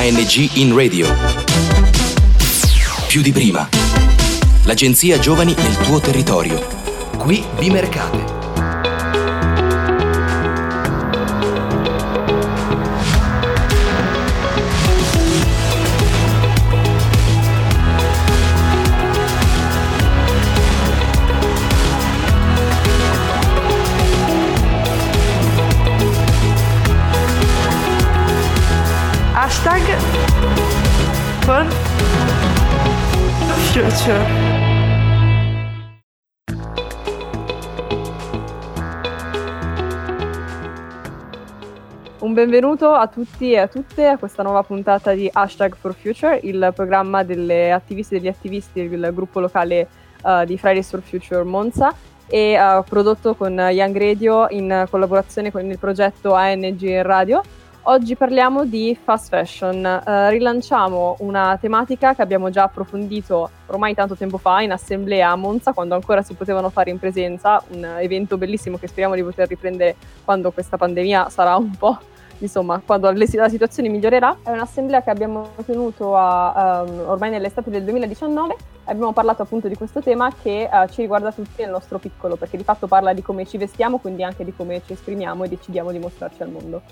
ANG in radio. Più di prima. L'agenzia Giovani nel tuo territorio. Qui Bimercate. Hashtag for future. Un benvenuto a tutti e a tutte a questa nuova puntata di Hashtag for Future, il programma delle attiviste e degli attivisti del gruppo locale uh, di Fridays for Future Monza e uh, prodotto con Young Radio in collaborazione con il progetto ANG Radio. Oggi parliamo di fast fashion, uh, rilanciamo una tematica che abbiamo già approfondito ormai tanto tempo fa in assemblea a Monza quando ancora si potevano fare in presenza, un evento bellissimo che speriamo di poter riprendere quando questa pandemia sarà un po' insomma, quando la situazione migliorerà. È un'assemblea che abbiamo tenuto a, um, ormai nell'estate del 2019 abbiamo parlato appunto di questo tema che uh, ci riguarda tutti nel nostro piccolo, perché di fatto parla di come ci vestiamo, quindi anche di come ci esprimiamo e decidiamo di mostrarci al mondo.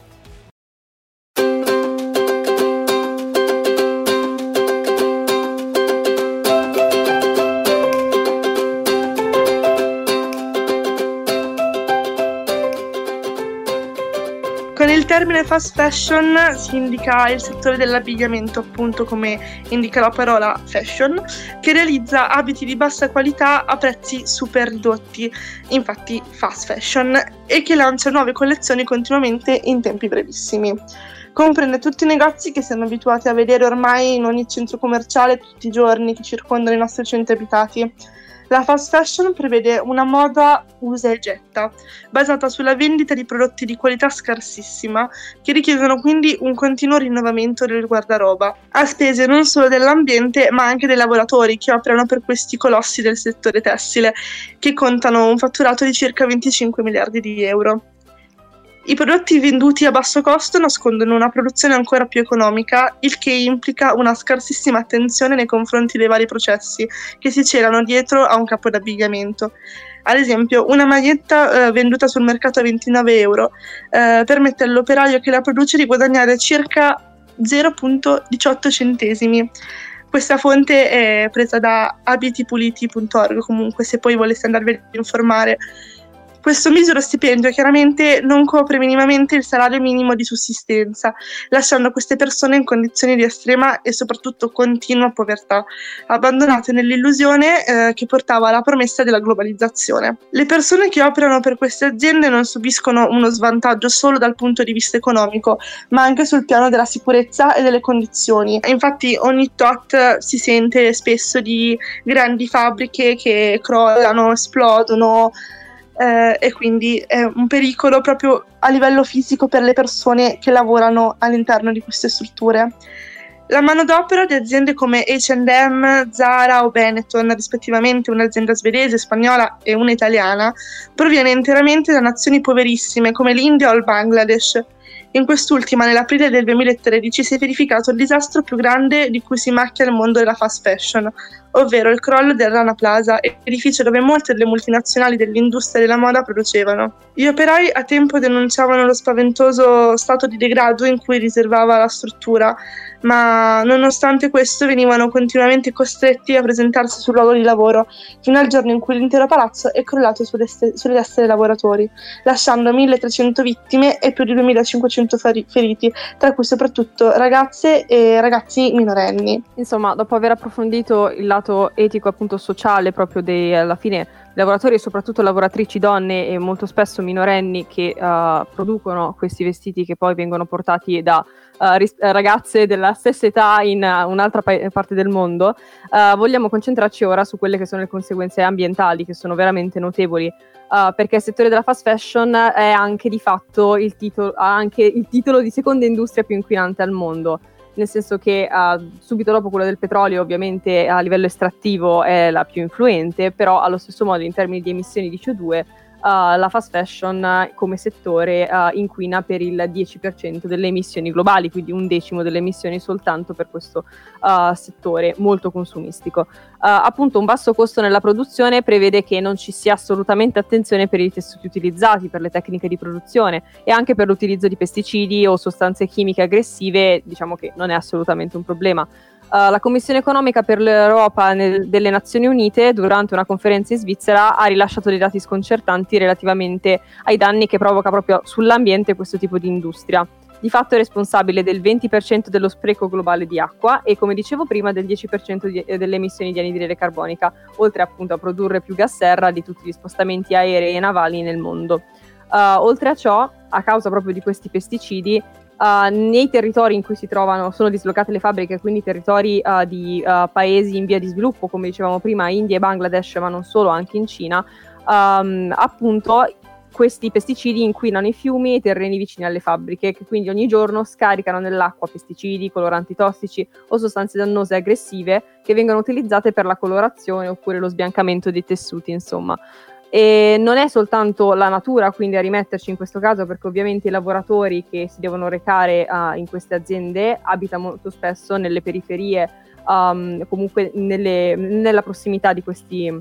Termine fast fashion si indica il settore dell'abbigliamento, appunto come indica la parola fashion, che realizza abiti di bassa qualità a prezzi super ridotti, infatti fast fashion, e che lancia nuove collezioni continuamente in tempi brevissimi. Comprende tutti i negozi che siamo abituati a vedere ormai in ogni centro commerciale tutti i giorni che circondano i nostri centri abitati la fast fashion prevede una moda usa e getta, basata sulla vendita di prodotti di qualità scarsissima, che richiedono quindi un continuo rinnovamento del guardaroba, a spese non solo dell'ambiente ma anche dei lavoratori che operano per questi colossi del settore tessile, che contano un fatturato di circa 25 miliardi di euro. I prodotti venduti a basso costo nascondono una produzione ancora più economica, il che implica una scarsissima attenzione nei confronti dei vari processi che si celano dietro a un capo d'abbigliamento. Ad esempio, una maglietta eh, venduta sul mercato a 29 euro eh, permette all'operaio che la produce di guadagnare circa 0,18 centesimi. Questa fonte è presa da abitipuliti.org, comunque se poi voleste andarvi a informare. Questo misero stipendio chiaramente non copre minimamente il salario minimo di sussistenza, lasciando queste persone in condizioni di estrema e soprattutto continua povertà, abbandonate nell'illusione eh, che portava alla promessa della globalizzazione. Le persone che operano per queste aziende non subiscono uno svantaggio solo dal punto di vista economico, ma anche sul piano della sicurezza e delle condizioni. Infatti ogni tot si sente spesso di grandi fabbriche che crollano, esplodono, eh, e quindi è un pericolo proprio a livello fisico per le persone che lavorano all'interno di queste strutture. La manodopera di aziende come HM, Zara o Benetton, rispettivamente un'azienda svedese, spagnola e una italiana, proviene interamente da nazioni poverissime come l'India o il Bangladesh. In quest'ultima, nell'aprile del 2013, si è verificato il disastro più grande di cui si macchia il mondo della fast fashion, ovvero il crollo del Rana Plaza, edificio dove molte delle multinazionali dell'industria della moda producevano. Gli operai a tempo denunciavano lo spaventoso stato di degrado in cui riservava la struttura, ma nonostante questo venivano continuamente costretti a presentarsi sul luogo di lavoro, fino al giorno in cui l'intero palazzo è crollato sulle, ste- sulle teste dei lavoratori, lasciando 1300 vittime e più di 2500 feri- feriti, tra cui soprattutto ragazze e ragazzi minorenni. Insomma, dopo aver approfondito il lato etico appunto sociale proprio dei, alla fine lavoratori e soprattutto lavoratrici donne e molto spesso minorenni che uh, producono questi vestiti che poi vengono portati da uh, ris- ragazze della stessa età in uh, un'altra pa- parte del mondo, vogliamo concentrarci ora su quelle che sono le conseguenze ambientali che sono veramente notevoli. perché il settore della fast fashion è anche di fatto il titolo, ha anche il titolo di seconda industria più inquinante al mondo nel senso che uh, subito dopo quello del petrolio ovviamente a livello estrattivo è la più influente, però allo stesso modo in termini di emissioni di CO2 uh, uh, la fast fashion come settore uh, inquina per il 10% delle emissioni globali, quindi un decimo delle emissioni soltanto per questo settore molto consumistico. appunto un basso costo nella produzione prevede che non ci sia assolutamente attenzione per i tessuti utilizzati, per le tecniche di produzione e anche per l'utilizzo di pesticidi o sostanze chimiche aggressive, diciamo che non è assolutamente un problema. Uh, la Commissione economica per l'Europa nel, delle Nazioni Unite, durante una conferenza in Svizzera, ha rilasciato dei dati sconcertanti relativamente ai danni che provoca proprio sull'ambiente questo tipo di industria. Di fatto è responsabile del 20% dello spreco globale di acqua e, come dicevo prima, del 10% di, eh, delle emissioni di anidride carbonica, oltre appunto a produrre più gas serra di tutti gli spostamenti aerei e navali nel mondo. Uh, oltre a ciò, a causa proprio di questi pesticidi, Uh, nei territori in cui si trovano, sono dislocate le fabbriche, quindi territori uh, di uh, paesi in via di sviluppo, come dicevamo prima, India e Bangladesh, ma non solo, anche in Cina, um, appunto questi pesticidi inquinano i fiumi e i terreni vicini alle fabbriche, che quindi ogni giorno scaricano nell'acqua pesticidi, coloranti tossici o sostanze dannose e aggressive che vengono utilizzate per la colorazione oppure lo sbiancamento dei tessuti, insomma. E non è soltanto la natura quindi a rimetterci in questo caso perché ovviamente i lavoratori che si devono recare uh, in queste aziende abitano molto spesso nelle periferie, um, comunque nelle, nella prossimità di questi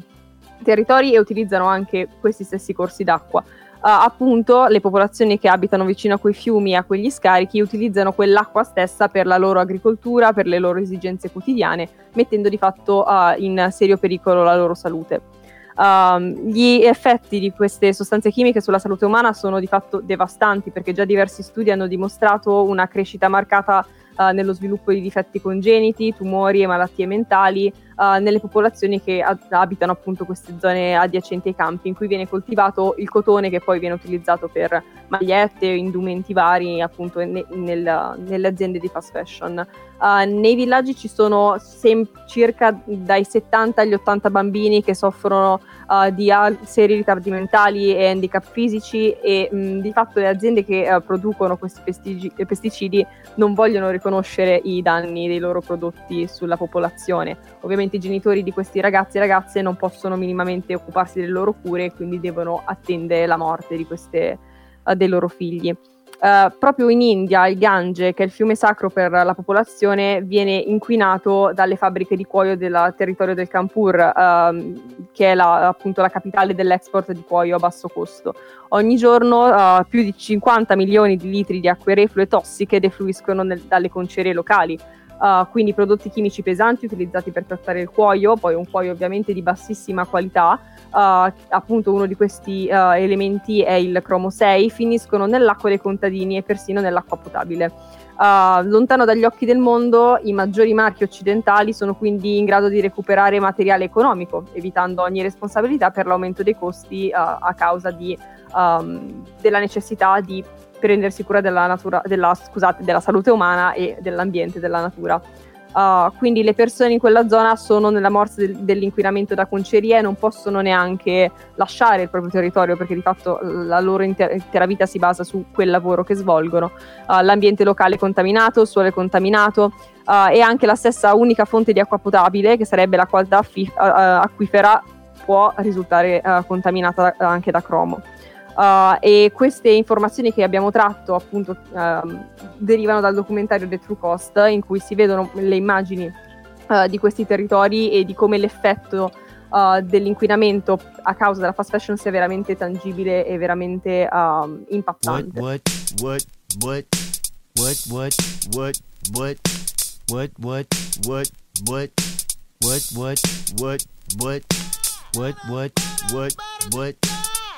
territori e utilizzano anche questi stessi corsi d'acqua. Uh, appunto le popolazioni che abitano vicino a quei fiumi e a quegli scarichi utilizzano quell'acqua stessa per la loro agricoltura, per le loro esigenze quotidiane, mettendo di fatto uh, in serio pericolo la loro salute. Um, gli effetti di queste sostanze chimiche sulla salute umana sono di fatto devastanti perché già diversi studi hanno dimostrato una crescita marcata uh, nello sviluppo di difetti congeniti, tumori e malattie mentali uh, nelle popolazioni che ad- abitano appunto queste zone adiacenti ai campi in cui viene coltivato il cotone che poi viene utilizzato per magliette, indumenti vari appunto ne- nel, nelle aziende di fast fashion. Uh, nei villaggi ci sono sem- circa dai 70 agli 80 bambini che soffrono uh, di al- seri ritardi mentali e handicap fisici e mh, di fatto le aziende che uh, producono questi pesticidi, pesticidi non vogliono riconoscere i danni dei loro prodotti sulla popolazione. Ovviamente i genitori di questi ragazzi e ragazze non possono minimamente occuparsi delle loro cure e quindi devono attendere la morte queste, dei loro figli. Uh, proprio in India il Gange, che è il fiume sacro per la popolazione, viene inquinato dalle fabbriche di cuoio del territorio del Kanpur, uh, che è la, appunto la capitale dell'export di cuoio a basso costo. Ogni giorno uh, più di 50 milioni di litri di acque reflue tossiche defluiscono nel, dalle concerie locali. Uh, quindi prodotti chimici pesanti utilizzati per trattare il cuoio, poi un cuoio ovviamente di bassissima qualità, uh, appunto uno di questi uh, elementi è il cromo 6, finiscono nell'acqua dei contadini e persino nell'acqua potabile. lontano dagli occhi del mondo, i maggiori marchi occidentali sono quindi in grado di recuperare materiale economico, evitando ogni responsabilità per l'aumento dei costi a causa di, um, della necessità di prendersi cura della, natura, della, scusate, della salute umana e dell'ambiente, della natura. Uh, quindi le persone in quella zona sono nella morsa del, dell'inquinamento da concerie e non possono neanche lasciare il proprio territorio perché di fatto la loro inter- intera vita si basa su quel lavoro che svolgono. Uh, l'ambiente locale è contaminato, il suolo è contaminato uh, e anche la stessa unica fonte di acqua potabile, che sarebbe l'acqua acquifera, può risultare contaminata anche da cromo. Uh, e queste informazioni che abbiamo tratto appunto uh, derivano dal documentario The True Cost in cui si vedono le immagini uh, di questi territori e di come l'effetto dell'inquinamento a causa della fast fashion sia veramente tangibile e veramente impattante. What, what, what, what, what, what, what, what, what, what, what, what, what, what, what, what, what, what, what, What,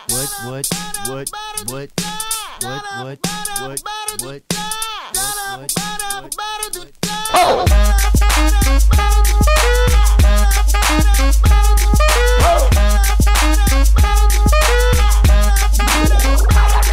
what, what, what, what, what, what, what, what, what, Oh!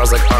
I was like,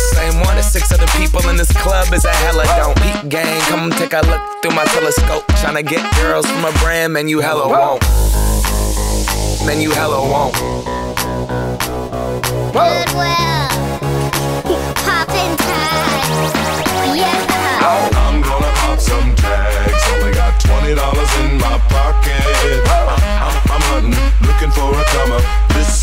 same one as six other people in this club is a hella don't. Peak gang, come take a look through my telescope. Tryna get girls from a brand, man, you hella won't. Man, you hella won't. Goodwill. Poppin' tags. Yeah. I'm gonna pop some tags. Only got twenty dollars in my pocket. I'm, I'm, I'm hunting, looking for a come up. This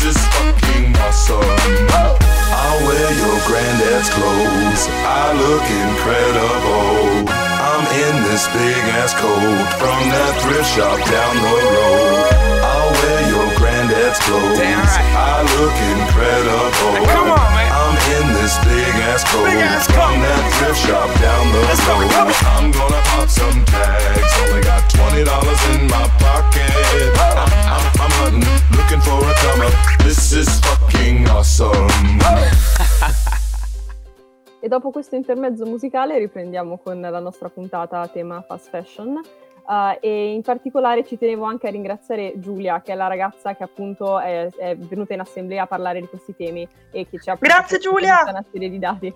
coat from that thrift shop down the road. I'll wear your granddad's clothes. Damn right. I look incredible. Come on, man. I'm in this big ass coat Big ass from coat. that thrift shop down the Let's road. on. I'm gonna pop some tags. Only got twenty dollars in my pocket. I'm, I'm, I'm hunting, looking for a come up. This is fucking awesome. E dopo questo intermezzo musicale riprendiamo con la nostra puntata a tema fast fashion. Uh, e in particolare ci tenevo anche a ringraziare Giulia, che è la ragazza che appunto è, è venuta in assemblea a parlare di questi temi e che ci ha Grazie, Giulia! una serie di dati.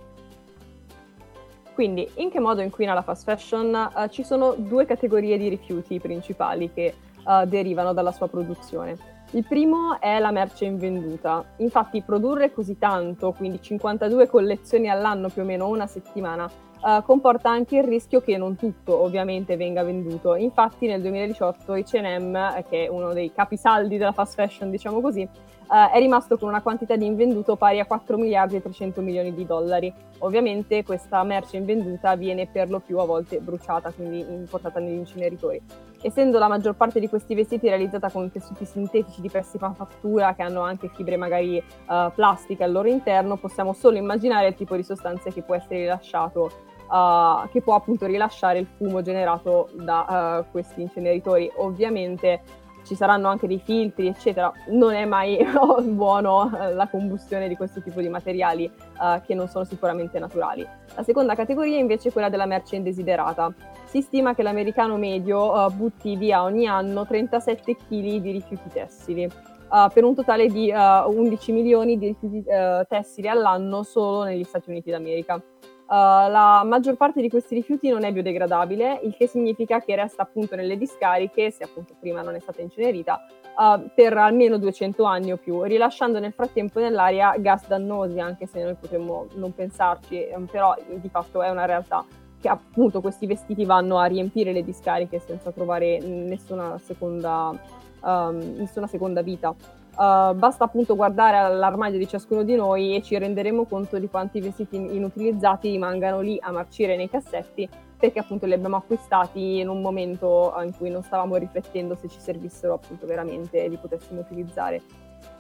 Quindi, in che modo inquina la fast fashion? Uh, ci sono due categorie di rifiuti principali che uh, derivano dalla sua produzione. Il primo è la merce invenduta. Infatti, produrre così tanto, quindi 52 collezioni all'anno più o meno una settimana, eh, comporta anche il rischio che non tutto ovviamente venga venduto. Infatti, nel 2018 H&M, eh, che è uno dei capisaldi della fast fashion, diciamo così, eh, è rimasto con una quantità di invenduto pari a 4 miliardi e 300 milioni di dollari. Ovviamente questa merce invenduta viene per lo più a volte bruciata, quindi portata negli inceneritori. Essendo la maggior parte di questi vestiti realizzata con tessuti sintetici di pessima fattura che hanno anche fibre magari eh, plastiche al loro interno, possiamo solo immaginare il tipo di sostanze che può essere rilasciato, eh, che può appunto rilasciare il fumo generato da eh, questi inceneritori. Ovviamente ci saranno anche dei filtri, eccetera. Non è mai buono eh, la combustione di questo tipo di materiali eh, che non sono sicuramente naturali. La seconda categoria invece è quella della merce indesiderata. Si stima che l'americano medio eh, butti via ogni anno 37 kg di rifiuti tessili, eh, per un totale di eh, 11 milioni di rifiuti eh, tessili all'anno solo negli Stati Uniti d'America. Uh, la maggior parte di questi rifiuti non è biodegradabile, il che significa che resta appunto nelle discariche, se appunto prima non è stata incenerita, uh, per almeno 200 anni o più, rilasciando nel frattempo nell'aria gas dannosi, anche se noi potremmo non pensarci, ehm, però di fatto è una realtà. che appunto questi vestiti vanno a riempire le discariche senza trovare nessuna seconda, um, nessuna seconda vita. Uh, basta appunto guardare all'armadio di ciascuno di noi e ci renderemo conto di quanti vestiti inutilizzati rimangano lì a marcire nei cassetti perché appunto li abbiamo acquistati in un momento in cui non stavamo riflettendo se ci servissero appunto veramente e li potessimo utilizzare.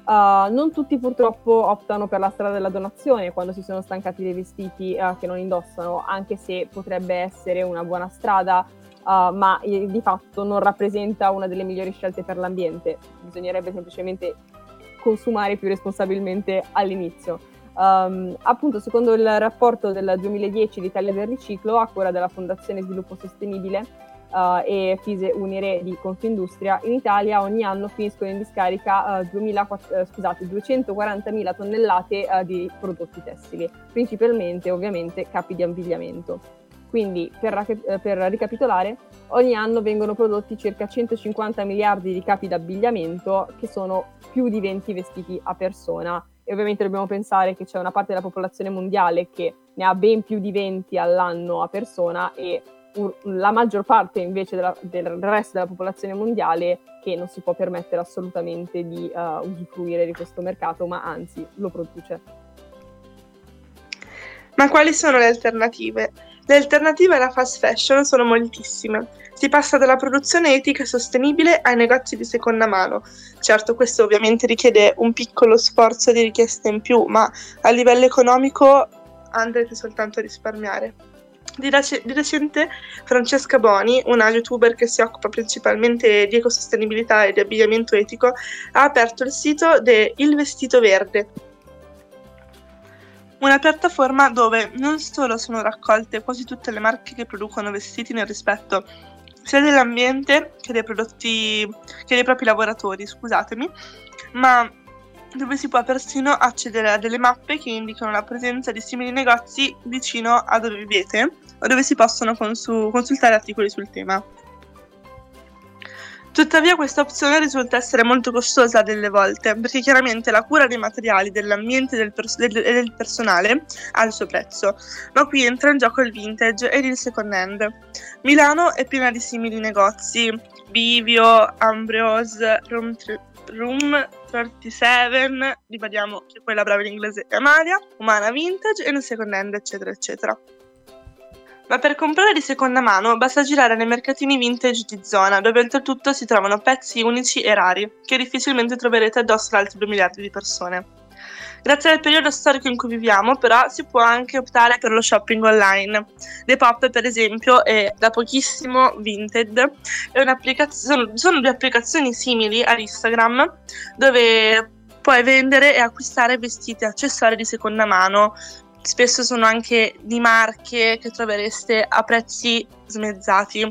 Uh, non tutti purtroppo optano per la strada della donazione quando si sono stancati dei vestiti uh, che non indossano, anche se potrebbe essere una buona strada uh, ma eh, di fatto non rappresenta una delle migliori scelte per l'ambiente. Bisognerebbe semplicemente consumare più responsabilmente all'inizio. Um, appunto, secondo il rapporto del 2010 l'Italia del riciclo, a cura della Fondazione Sviluppo Sostenibile uh, e Fise Unire di Confindustria, in Italia ogni anno finiscono in discarica uh, 2000, uh, scusate, 240.000 tonnellate di prodotti tessili, principalmente ovviamente capi di abbigliamento. Quindi, per, eh, per, ricapitolare, ogni anno vengono prodotti circa 150 miliardi di capi d'abbigliamento, che sono più di 20 vestiti a persona. E ovviamente dobbiamo pensare che c'è una parte della popolazione mondiale che ne ha ben più di 20 all'anno a persona e la maggior parte invece della, del resto della popolazione mondiale che non si può permettere assolutamente di uh, usufruire di questo mercato, ma anzi lo produce. Ma quali sono le alternative? Le alternative alla fast fashion sono moltissime. Si passa dalla produzione etica e sostenibile ai negozi di seconda mano. Certo, questo ovviamente richiede un piccolo sforzo di richiesta in più, ma a livello economico andrete soltanto a risparmiare. Di, rec- di, recente Francesca Boni, una youtuber che si occupa principalmente di ecosostenibilità e di abbigliamento etico, ha aperto il sito de Il Vestito Verde, una piattaforma dove non solo sono raccolte quasi tutte le marche che producono vestiti nel rispetto sia dell'ambiente che dei prodotti che dei propri lavoratori, scusatemi, ma dove si può persino accedere a delle mappe che indicano la presenza di simili negozi vicino a dove vivete o dove si possono consu- consultare articoli sul tema. Tuttavia questa opzione risulta essere molto costosa delle volte, perché chiaramente la cura dei materiali, dell'ambiente e del, pers- del, del, personale ha il suo prezzo, ma qui entra in gioco il vintage ed il second hand. Milano è piena di simili negozi, Bivio, Ambrose, Room, Room 37, ribadiamo che quella brava in inglese è Amalia, Umana Vintage e nel second hand, eccetera, eccetera ma per comprare di seconda mano basta girare nei mercatini vintage di zona, dove oltretutto si trovano pezzi unici e rari, che difficilmente troverete addosso ad altri 2 miliardi di persone. Grazie al periodo storico in cui viviamo, però, si può anche optare per lo shopping online. Depop, per esempio, è da pochissimo Vinted, sono, sono due applicazioni simili ad Instagram, dove puoi vendere e acquistare vestiti e accessori di seconda mano, spesso sono anche di marche che trovereste a prezzi smezzati.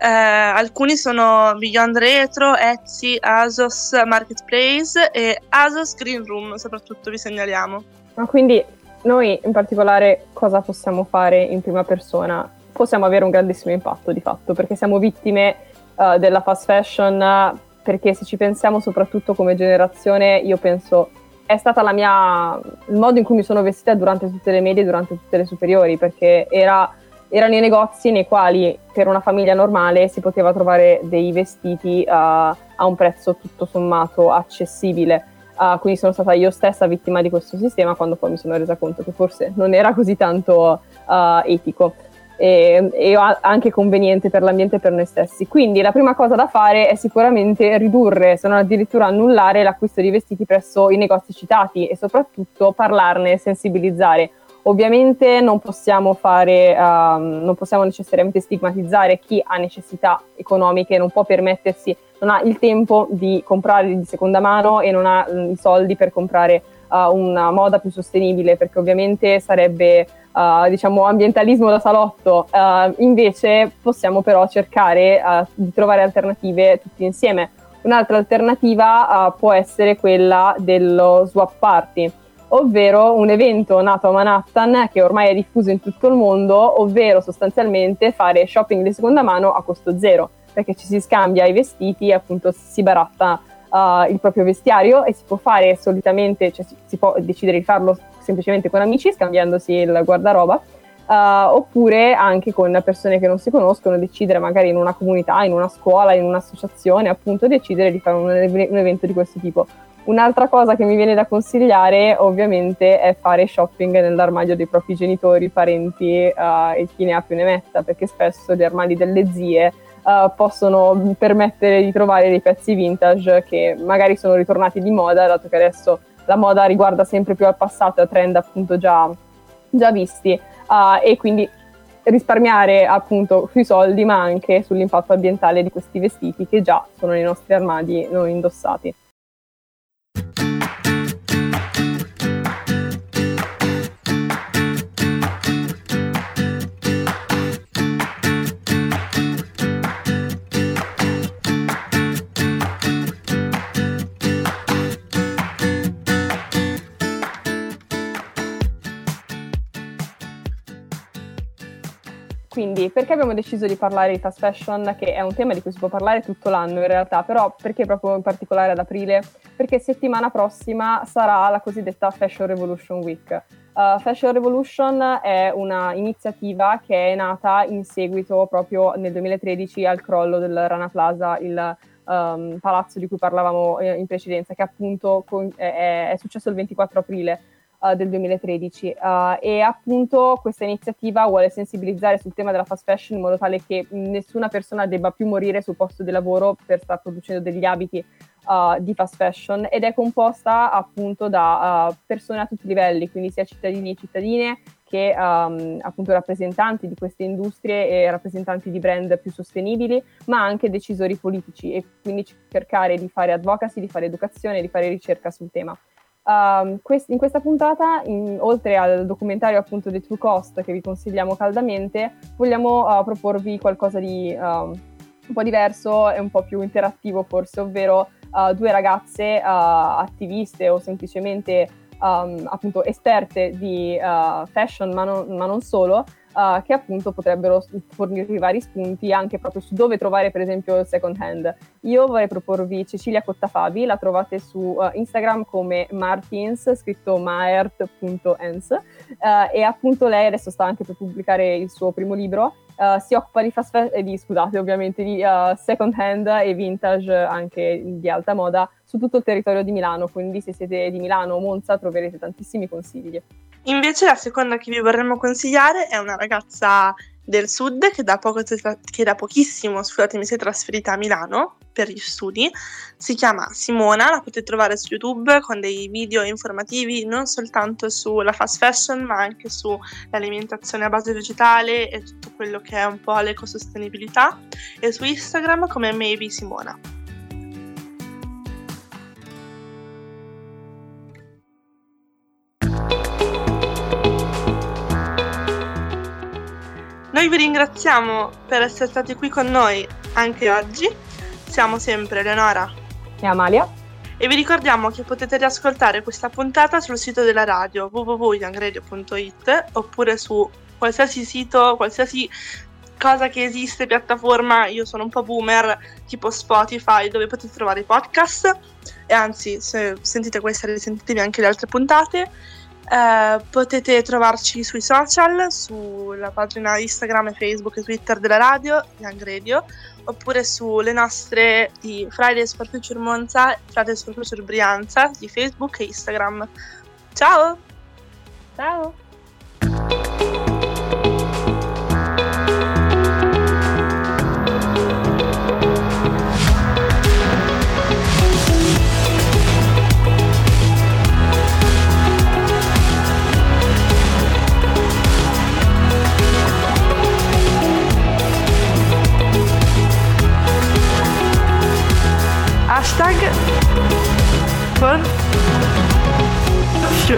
Eh, alcuni sono Beyond Retro, Etsy, Asos Marketplace e Asos Green Room, soprattutto vi segnaliamo. Ma quindi noi in particolare cosa possiamo fare in prima persona? Possiamo avere un grandissimo impatto di fatto perché siamo vittime uh, della fast fashion perché se ci pensiamo soprattutto come generazione io penso è stata la mia, il modo in cui mi sono vestita durante tutte le medie, durante tutte le superiori, perché era, erano i negozi nei quali per una famiglia normale si poteva trovare dei vestiti uh, a un prezzo tutto sommato accessibile. Uh, quindi sono stata io stessa vittima di questo sistema quando poi mi sono resa conto che forse non era così tanto uh, etico e, e, anche conveniente per l'ambiente e per noi stessi. Quindi la prima cosa da fare è sicuramente ridurre, se non addirittura annullare l'acquisto di vestiti presso i negozi citati e soprattutto parlarne, sensibilizzare. Ovviamente non possiamo, fare, um, non possiamo necessariamente stigmatizzare chi ha necessità economiche, non può permettersi, non ha il tempo di comprare di seconda mano e non ha um, i soldi per comprare uh, una moda più sostenibile, perché ovviamente sarebbe uh, diciamo ambientalismo da salotto, uh, invece possiamo però cercare uh, di trovare alternative tutti insieme. Un'altra alternativa può essere quella dello swap party, ovvero un evento nato a Manhattan che ormai è diffuso in tutto il mondo, ovvero sostanzialmente fare shopping di seconda mano a costo zero, perché ci si scambia i vestiti e appunto si baratta uh, il proprio vestiario e si può fare solitamente, cioè si, si, può decidere di farlo semplicemente con amici, scambiandosi il guardaroba, Uh, oppure anche con persone che non si conoscono, decidere magari in una comunità, in una scuola, in un'associazione, appunto decidere di fare un, un, evento di questo tipo. Un'altra cosa che mi viene da consigliare ovviamente è fare shopping nell'armadio dei propri genitori, parenti uh, e chi ne ha più ne metta, perché spesso gli armadi delle zie uh, possono permettere di trovare dei pezzi vintage che magari sono ritornati di moda, dato che adesso la moda riguarda sempre più al passato a trend appunto già, già visti uh, e quindi risparmiare appunto sui soldi ma anche sull'impatto ambientale di questi vestiti che già sono nei nostri armadi non indossati. Quindi, perché abbiamo deciso di parlare di fast fashion, che è un tema di cui si può parlare tutto l'anno in realtà, però perché proprio in particolare ad aprile? Perché settimana prossima sarà la cosiddetta Fashion Revolution Week. Uh, Fashion Revolution è una iniziativa che è nata in seguito proprio nel 2013 al crollo del Rana Plaza, il um, palazzo di cui parlavamo in precedenza, che appunto è, è successo il 24 aprile uh, del 2013 uh, eh, e appunto questa iniziativa vuole sensibilizzare sul tema della fast fashion in modo tale che nessuna persona debba più morire sul posto di lavoro per star producendo degli abiti uh, di fast fashion ed è composta appunto da persone a tutti i livelli, quindi sia cittadini e cittadine che um, appunto rappresentanti di queste industrie e rappresentanti di brand più sostenibili, ma anche decisori politici e quindi cercare di fare advocacy, di fare educazione, di fare ricerca sul tema. Uh, quest- in questa puntata, in, oltre al documentario appunto di True Cost che vi consigliamo caldamente, vogliamo uh, proporvi qualcosa di uh, un po' diverso e un po' più interattivo forse, ovvero uh, due ragazze attiviste o semplicemente um, appunto esperte di fashion, ma non, ma non solo, uh, che appunto potrebbero fornirvi vari spunti anche proprio su dove trovare per esempio il second hand. Io vorrei proporvi Cecilia Cottafabi, la trovate su uh, Instagram come Martins, scritto maert.ens uh, e appunto lei adesso sta anche per pubblicare il suo primo libro Uh, si occupa di fast eh, di, scusate, ovviamente di uh, second hand e vintage anche di alta moda su tutto il territorio di Milano, quindi se siete di Milano o Monza troverete tantissimi consigli. Invece la seconda che vi vorremmo consigliare è una ragazza del sud che da, poco, che da pochissimo scusatemi, si è trasferita a Milano per gli studi. Si chiama Simona, la potete trovare su YouTube con dei video informativi non soltanto sulla fast fashion ma anche sull'alimentazione a base vegetale e tutto quello che è un po' l'ecosostenibilità e su Instagram come Maybe Simona. Noi vi ringraziamo per essere stati qui con noi anche oggi. Siamo sempre Eleonora e Amalia. E vi ricordiamo che potete riascoltare questa puntata sul sito della radio www.youngradio.it oppure su qualsiasi sito, qualsiasi cosa che esiste, piattaforma, io sono un po' boomer, tipo Spotify, dove potete trovare i podcast. E anzi, se sentite questa, risentitevi anche le altre puntate. Eh, potete trovarci sui social, sulla pagina Instagram Facebook e Twitter della radio, Young Radio, oppure sulle nostre di Fridays for Future Monza e Fridays for Future Brianza di Facebook e Instagram. Ciao! Ciao!